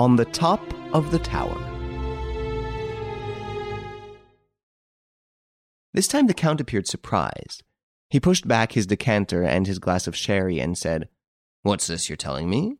On the Top of the Tower. This time the Count appeared surprised. He pushed back his decanter and his glass of sherry and said, What's this you're telling me?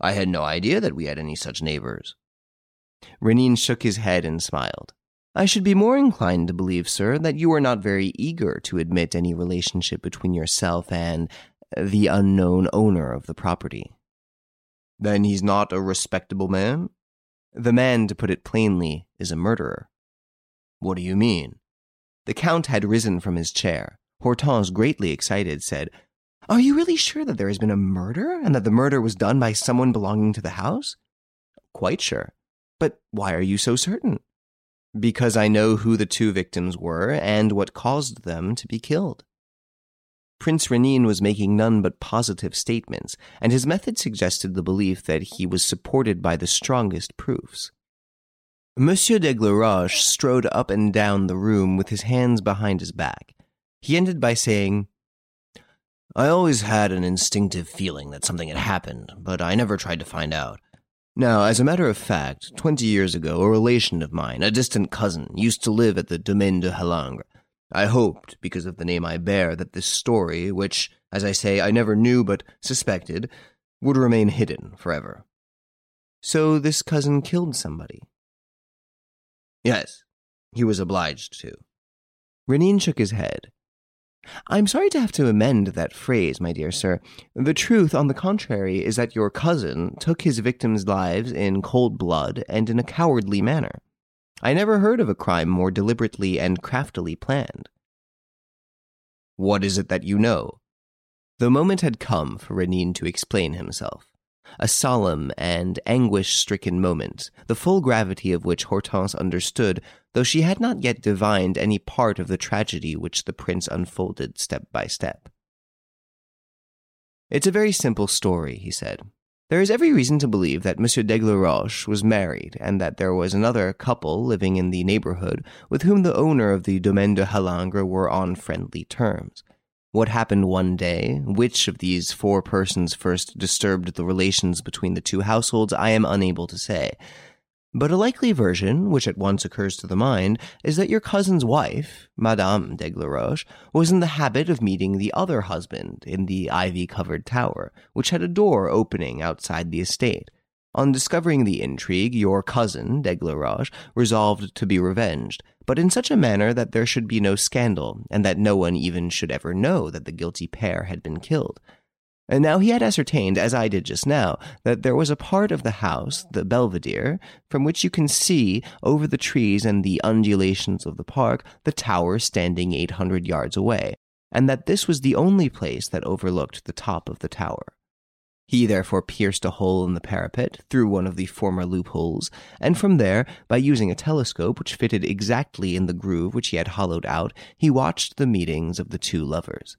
I had no idea that we had any such neighbors. Renine shook his head and smiled. I should be more inclined to believe, sir, that you are not very eager to admit any relationship between yourself and the unknown owner of the property. Then he's not a respectable man? The man, to put it plainly, is a murderer. What do you mean? The Count had risen from his chair. Hortense, greatly excited, said, Are you really sure that there has been a murder, and that the murder was done by someone belonging to the house? Quite sure. But why are you so certain? Because I know who the two victims were and what caused them to be killed. Prince Renine was making none but positive statements, and his method suggested the belief that he was supported by the strongest proofs. Monsieur d'Aigleroche strode up and down the room with his hands behind his back. He ended by saying, I always had an instinctive feeling that something had happened, but I never tried to find out. Now, as a matter of fact, twenty years ago, a relation of mine, a distant cousin, used to live at the Domaine de Halingre. I hoped, because of the name I bear, that this story, which, as I say, I never knew but suspected, would remain hidden forever. So this cousin killed somebody. Yes, he was obliged to. Renine shook his head. I'm sorry to have to amend that phrase, my dear sir. The truth, on the contrary, is that your cousin took his victims' lives in cold blood and in a cowardly manner. I never heard of a crime more deliberately and craftily planned. What is it that you know? The moment had come for Renine to explain himself a solemn and anguish stricken moment, the full gravity of which Hortense understood, though she had not yet divined any part of the tragedy which the prince unfolded step by step. It's a very simple story, he said. There is every reason to believe that Monsieur d'Aigleroche was married, and that there was another couple living in the neighborhood with whom the owner of the Domaine de Halingre were on friendly terms. What happened one day, which of these four persons first disturbed the relations between the two households, I am unable to say. But a likely version, which at once occurs to the mind, is that your cousin's wife, Madame d'Aigleroche, was in the habit of meeting the other husband in the ivy covered tower, which had a door opening outside the estate. On discovering the intrigue, your cousin, d'Aigleroche, resolved to be revenged, but in such a manner that there should be no scandal, and that no one even should ever know that the guilty pair had been killed. And now he had ascertained, as I did just now, that there was a part of the house, the belvedere, from which you can see, over the trees and the undulations of the park, the tower standing eight hundred yards away, and that this was the only place that overlooked the top of the tower. He therefore pierced a hole in the parapet through one of the former loopholes, and from there, by using a telescope which fitted exactly in the groove which he had hollowed out, he watched the meetings of the two lovers.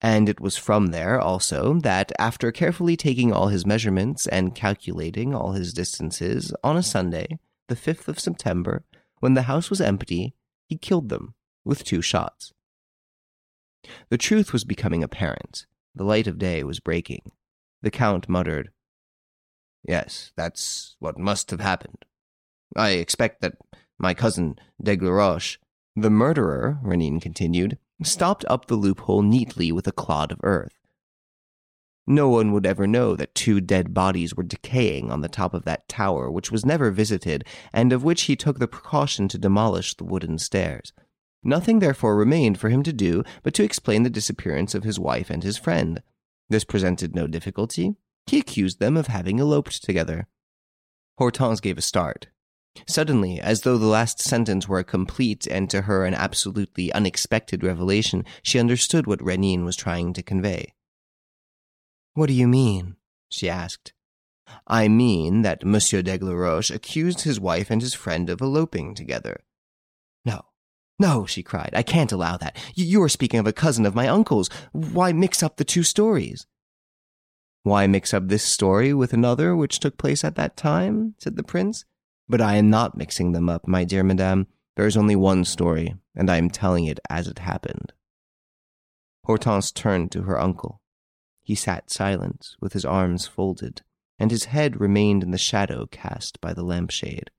And it was from there, also, that after carefully taking all his measurements and calculating all his distances, on a Sunday, the 5th of September, when the house was empty, he killed them with two shots. The truth was becoming apparent. The light of day was breaking. The Count muttered, Yes, that's what must have happened. I expect that my cousin d'Aigleroche, the murderer, Renine continued, stopped up the loophole neatly with a clod of earth. No one would ever know that two dead bodies were decaying on the top of that tower, which was never visited, and of which he took the precaution to demolish the wooden stairs. Nothing therefore remained for him to do but to explain the disappearance of his wife and his friend. This presented no difficulty. He accused them of having eloped together. Hortense gave a start. Suddenly, as though the last sentence were a complete and to her an absolutely unexpected revelation, she understood what Renine was trying to convey. What do you mean? she asked. I mean that Monsieur d'Aigleroche accused his wife and his friend of eloping together. No, no, she cried. I can't allow that. You are speaking of a cousin of my uncle's. Why mix up the two stories? Why mix up this story with another which took place at that time? said the prince. But I am not mixing them up, my dear madame. There is only one story, and I am telling it as it happened. Hortense turned to her uncle. He sat silent, with his arms folded. and his head remained in the shadow cast by the lampshade.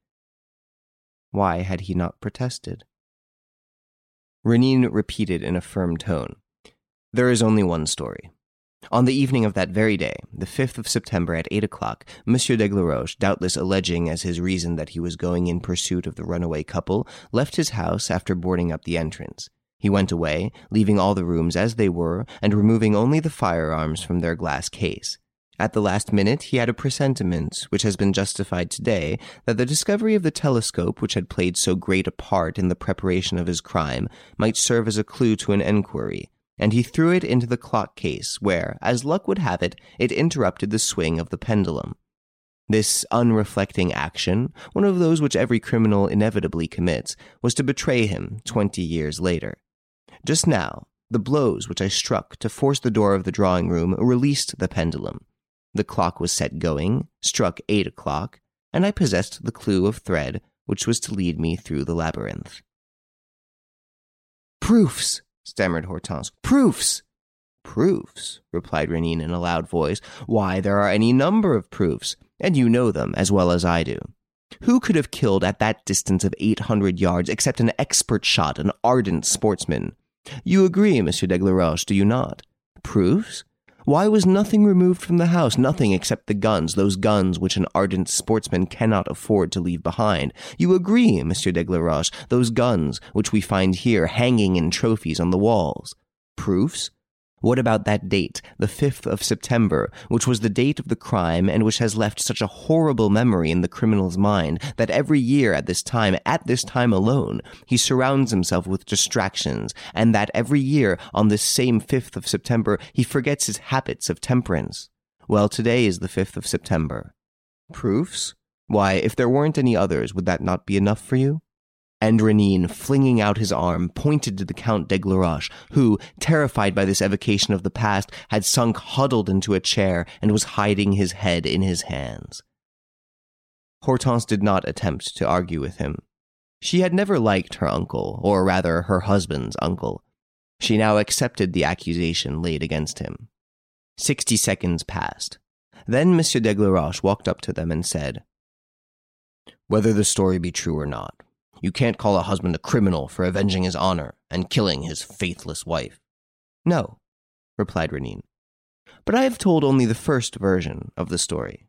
Why had he not protested? Renine repeated in a firm tone. There is only one story. On the evening of that very day, the 5th of September at 8 o'clock, Monsieur d'Aigleroche, doubtless alleging as his reason that he was going in pursuit of the runaway couple, left his house after boarding up the entrance. He went away, leaving all the rooms as they were, and removing only the firearms from their glass case. At the last minute, he had a presentiment, which has been justified today, that the discovery of the telescope, which had played so great a part in the preparation of his crime, might serve as a clue to an enquiry, and he threw it into the clock case, where, as luck would have it, it interrupted the swing of the pendulum. This unreflecting action, one of those which every criminal inevitably commits, was to betray him twenty years later. Just now, the blows which I struck to force the door of the drawing room released the pendulum. The clock was set going, struck eight o'clock, and I possessed the clue of thread which was to lead me through the labyrinth. Proofs! Stammered Hortense. Proofs! Proofs, replied Renine in a loud voice. Why, there are any number of proofs, and you know them as well as I do. Who could have killed at that distance of eight hundred yards except an expert shot, an ardent sportsman? You agree, Monsieur d'Aigleroche, do you not? Proofs? Why was nothing removed from the house? Nothing except the guns, those guns which an ardent sportsman cannot afford to leave behind. You agree, Monsieur d'Aigleroche, those guns which we find here hanging in trophies on the walls. Proofs? What about that date, the 5th of September, which was the date of the crime and which has left such a horrible memory in the criminal's mind that every year at this time, at this time alone, he surrounds himself with distractions, and that every year on this same 5th of September he forgets his habits of temperance? Well, today is the 5th of September. Proofs? Why, if there weren't any others, would that not be enough for you? And Renine, flinging out his arm, pointed to the Count d'Aigleroche, who, terrified by this evocation of the past, had sunk huddled into a chair and was hiding his head in his hands. Hortense did not attempt to argue with him. She had never liked her uncle, or rather her husband's uncle. She now accepted the accusation laid against him. Sixty seconds passed. Then Monsieur d'Aigleroche walked up to them and said, Whether the story be true or not, you can't call a husband a criminal for avenging his honor and killing his faithless wife. No, replied Renine. But I have told only the first version of the story.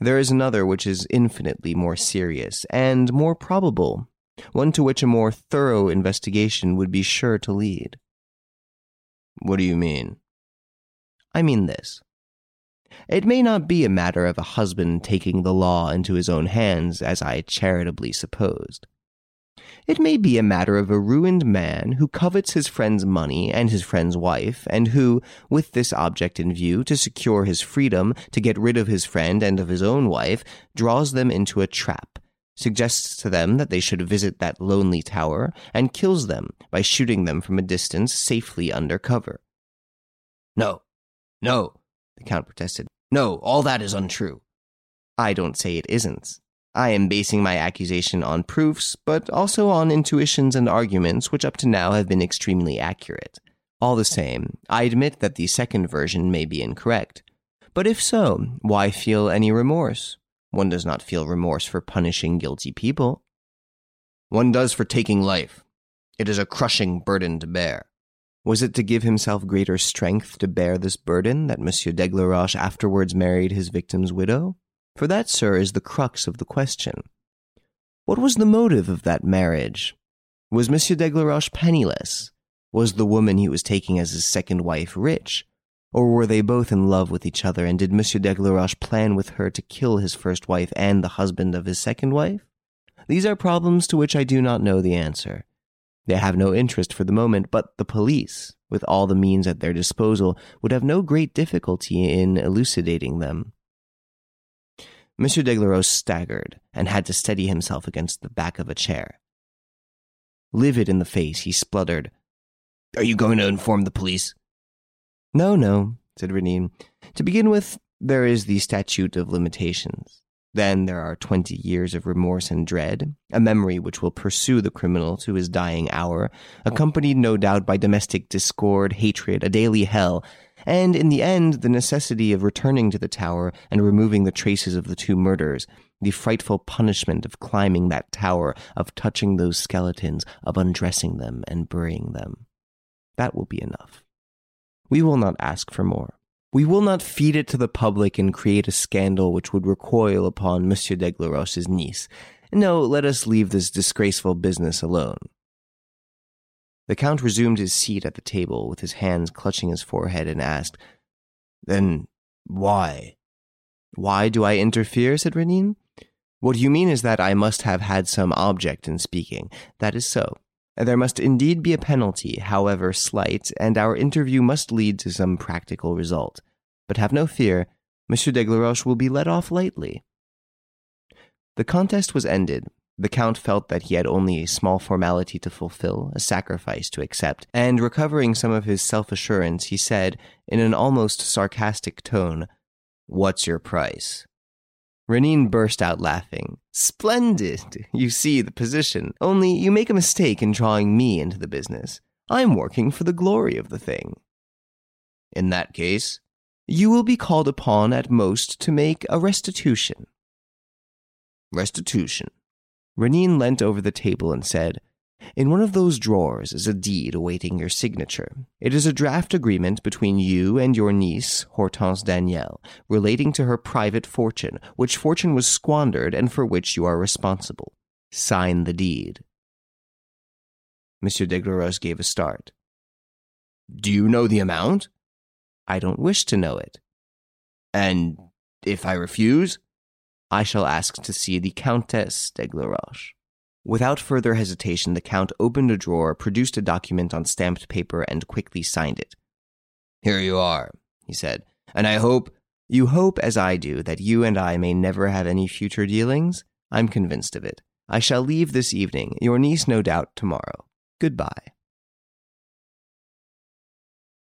There is another which is infinitely more serious and more probable, one to which a more thorough investigation would be sure to lead. What do you mean? I mean this. It may not be a matter of a husband taking the law into his own hands, as I charitably supposed. It may be a matter of a ruined man who covets his friend's money and his friend's wife, and who, with this object in view, to secure his freedom, to get rid of his friend and of his own wife, draws them into a trap, suggests to them that they should visit that lonely tower, and kills them by shooting them from a distance safely under cover. No, no, the Count protested. No, all that is untrue. I don't say it isn't. I am basing my accusation on proofs, but also on intuitions and arguments which up to now have been extremely accurate. All the same, I admit that the second version may be incorrect. But if so, why feel any remorse? One does not feel remorse for punishing guilty people. One does for taking life. It is a crushing burden to bear. Was it to give himself greater strength to bear this burden that Monsieur d'Aigleroche afterwards married his victim's widow? For that, sir, is the crux of the question. What was the motive of that marriage? Was Monsieur d'Aigleroche penniless? Was the woman he was taking as his second wife rich? Or were they both in love with each other, and did Monsieur d'Aigleroche plan with her to kill his first wife and the husband of his second wife? These are problems to which I do not know the answer. They have no interest for the moment, but the police, with all the means at their disposal, would have no great difficulty in elucidating them. Monsieur d'Aigleroche staggered and had to steady himself against the back of a chair. Livid in the face, he spluttered, Are you going to inform the police? No, no, said Renine. To begin with, there is the statute of limitations. Then there are twenty years of remorse and dread, a memory which will pursue the criminal to his dying hour, accompanied no doubt by domestic discord, hatred, a daily hell, and in the end, the necessity of returning to the tower and removing the traces of the two murders, the frightful punishment of climbing that tower, of touching those skeletons, of undressing them and burying them. That will be enough. We will not ask for more. We will not feed it to the public and create a scandal which would recoil upon Monsieur d'Aigleroche's niece. No, let us leave this disgraceful business alone. The Count resumed his seat at the table with his hands clutching his forehead and asked, Then why? Why do I interfere? said Renine. What you mean is that I must have had some object in speaking. That is so. There must indeed be a penalty, however slight, and our interview must lead to some practical result. But have no fear, Monsieur d'Aigleroche will be let off lightly. The contest was ended. The Count felt that he had only a small formality to fulfill, a sacrifice to accept, and recovering some of his self assurance, he said, in an almost sarcastic tone, What's your price? Renine burst out laughing. Splendid! You see the position. Only you make a mistake in drawing me into the business. I'm working for the glory of the thing. In that case, you will be called upon at most to make a restitution. Restitution. Renine leant over the table and said, in one of those drawers is a deed awaiting your signature. It is a draft agreement between you and your niece, Hortense Daniel, relating to her private fortune, which fortune was squandered and for which you are responsible. Sign the deed. Monsieur d'Aigleroche gave a start. Do you know the amount? I don't wish to know it. And if I refuse? I shall ask to see the Countess d'Aigleroche. Without further hesitation, the Count opened a drawer, produced a document on stamped paper, and quickly signed it. Here you are, he said, and I hope. You hope, as I do, that you and I may never have any future dealings? I'm convinced of it. I shall leave this evening, your niece no doubt tomorrow. Goodbye.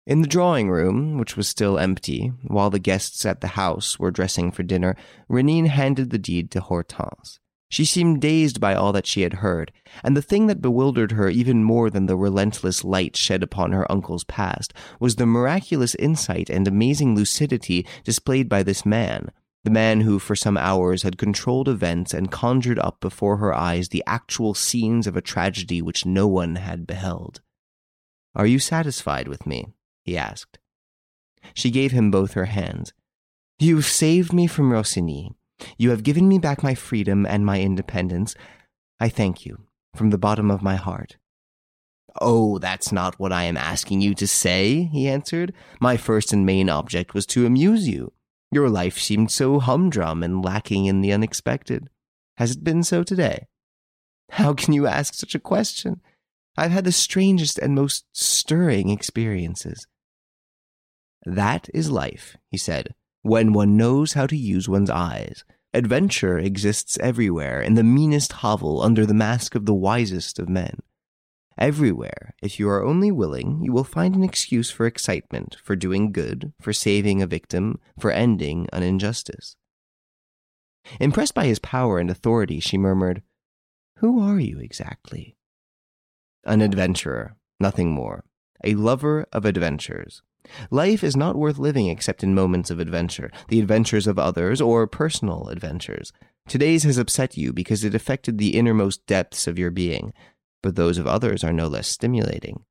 In the drawing room, which was still empty, while the guests at the house were dressing for dinner, Renine handed the deed to Hortense. She seemed dazed by all that she had heard, and the thing that bewildered her even more than the relentless light shed upon her uncle's past was the miraculous insight and amazing lucidity displayed by this man, the man who for some hours had controlled events and conjured up before her eyes the actual scenes of a tragedy which no one had beheld. Are you satisfied with me? He asked. She gave him both her hands. You've saved me from Rossigny, you have given me back my freedom and my independence. I thank you from the bottom of my heart. Oh, that's not what I am asking you to say, he answered. My first and main object was to amuse you. Your life seemed so humdrum and lacking in the unexpected. Has it been so today? How can you ask such a question? I've had the strangest and most stirring experiences. That is life, he said, when one knows how to use one's eyes. Adventure exists everywhere, in the meanest hovel, under the mask of the wisest of men. Everywhere, if you are only willing, you will find an excuse for excitement, for doing good, for saving a victim, for ending an injustice. Impressed by his power and authority, she murmured, Who are you exactly? An adventurer, nothing more. A lover of adventures. Life is not worth living except in moments of adventure, the adventures of others, or personal adventures. Today's has upset you because it affected the innermost depths of your being, but those of others are no less stimulating.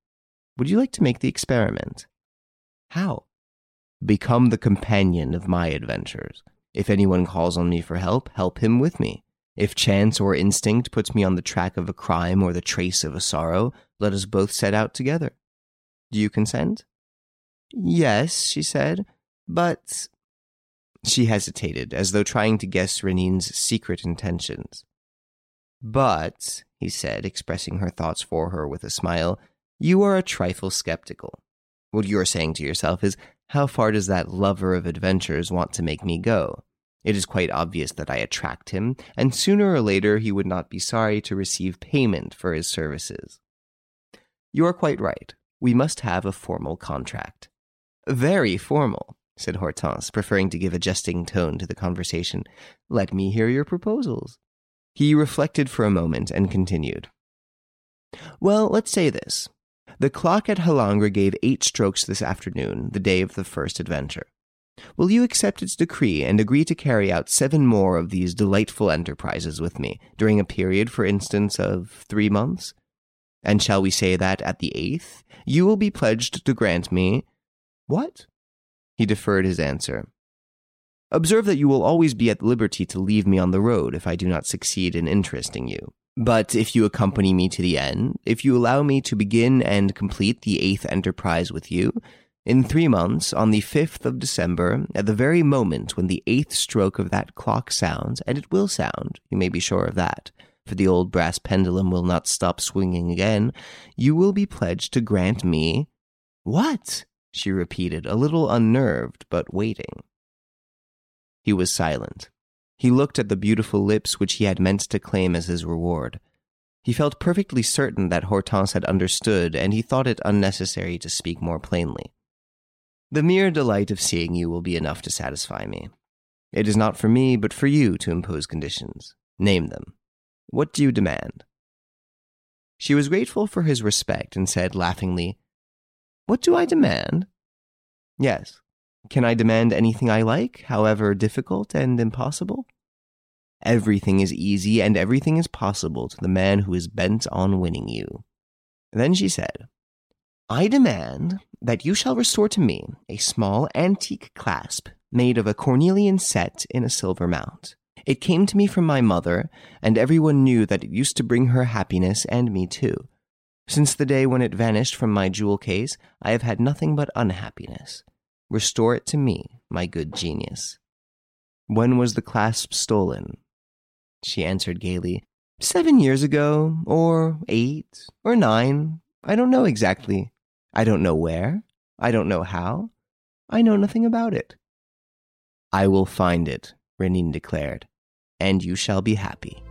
Would you like to make the experiment? How? Become the companion of my adventures. If anyone calls on me for help, help him with me. If chance or instinct puts me on the track of a crime or the trace of a sorrow, let us both set out together. Do you consent? Yes, she said, but. She hesitated, as though trying to guess Renine's secret intentions. But, he said, expressing her thoughts for her with a smile, you are a trifle skeptical. What you are saying to yourself is, how far does that lover of adventures want to make me go? It is quite obvious that I attract him, and sooner or later he would not be sorry to receive payment for his services. You are quite right. We must have a formal contract. Very formal, said Hortense, preferring to give a jesting tone to the conversation. Let me hear your proposals. He reflected for a moment and continued. Well, let's say this. The clock at Halingre gave eight strokes this afternoon, the day of the first adventure. Will you accept its decree and agree to carry out seven more of these delightful enterprises with me, during a period, for instance, of three months? And shall we say that at the eighth, you will be pledged to grant me. What? He deferred his answer. Observe that you will always be at liberty to leave me on the road if I do not succeed in interesting you. But if you accompany me to the end, if you allow me to begin and complete the eighth enterprise with you, in three months, on the 5th of December, at the very moment when the eighth stroke of that clock sounds, and it will sound, you may be sure of that, for the old brass pendulum will not stop swinging again, you will be pledged to grant me. What? She repeated, a little unnerved, but waiting. He was silent. He looked at the beautiful lips which he had meant to claim as his reward. He felt perfectly certain that Hortense had understood, and he thought it unnecessary to speak more plainly. The mere delight of seeing you will be enough to satisfy me. It is not for me, but for you to impose conditions. Name them. What do you demand? She was grateful for his respect and said laughingly, What do I demand? Yes. Can I demand anything I like, however difficult and impossible? Everything is easy and everything is possible to the man who is bent on winning you. Then she said, I demand that you shall restore to me a small antique clasp made of a cornelian set in a silver mount. It came to me from my mother, and everyone knew that it used to bring her happiness and me too. Since the day when it vanished from my jewel case, I have had nothing but unhappiness. Restore it to me, my good genius. When was the clasp stolen? She answered gaily, Seven years ago, or eight, or nine. I don't know exactly. I don't know where. I don't know how. I know nothing about it. I will find it, Renine declared, and you shall be happy.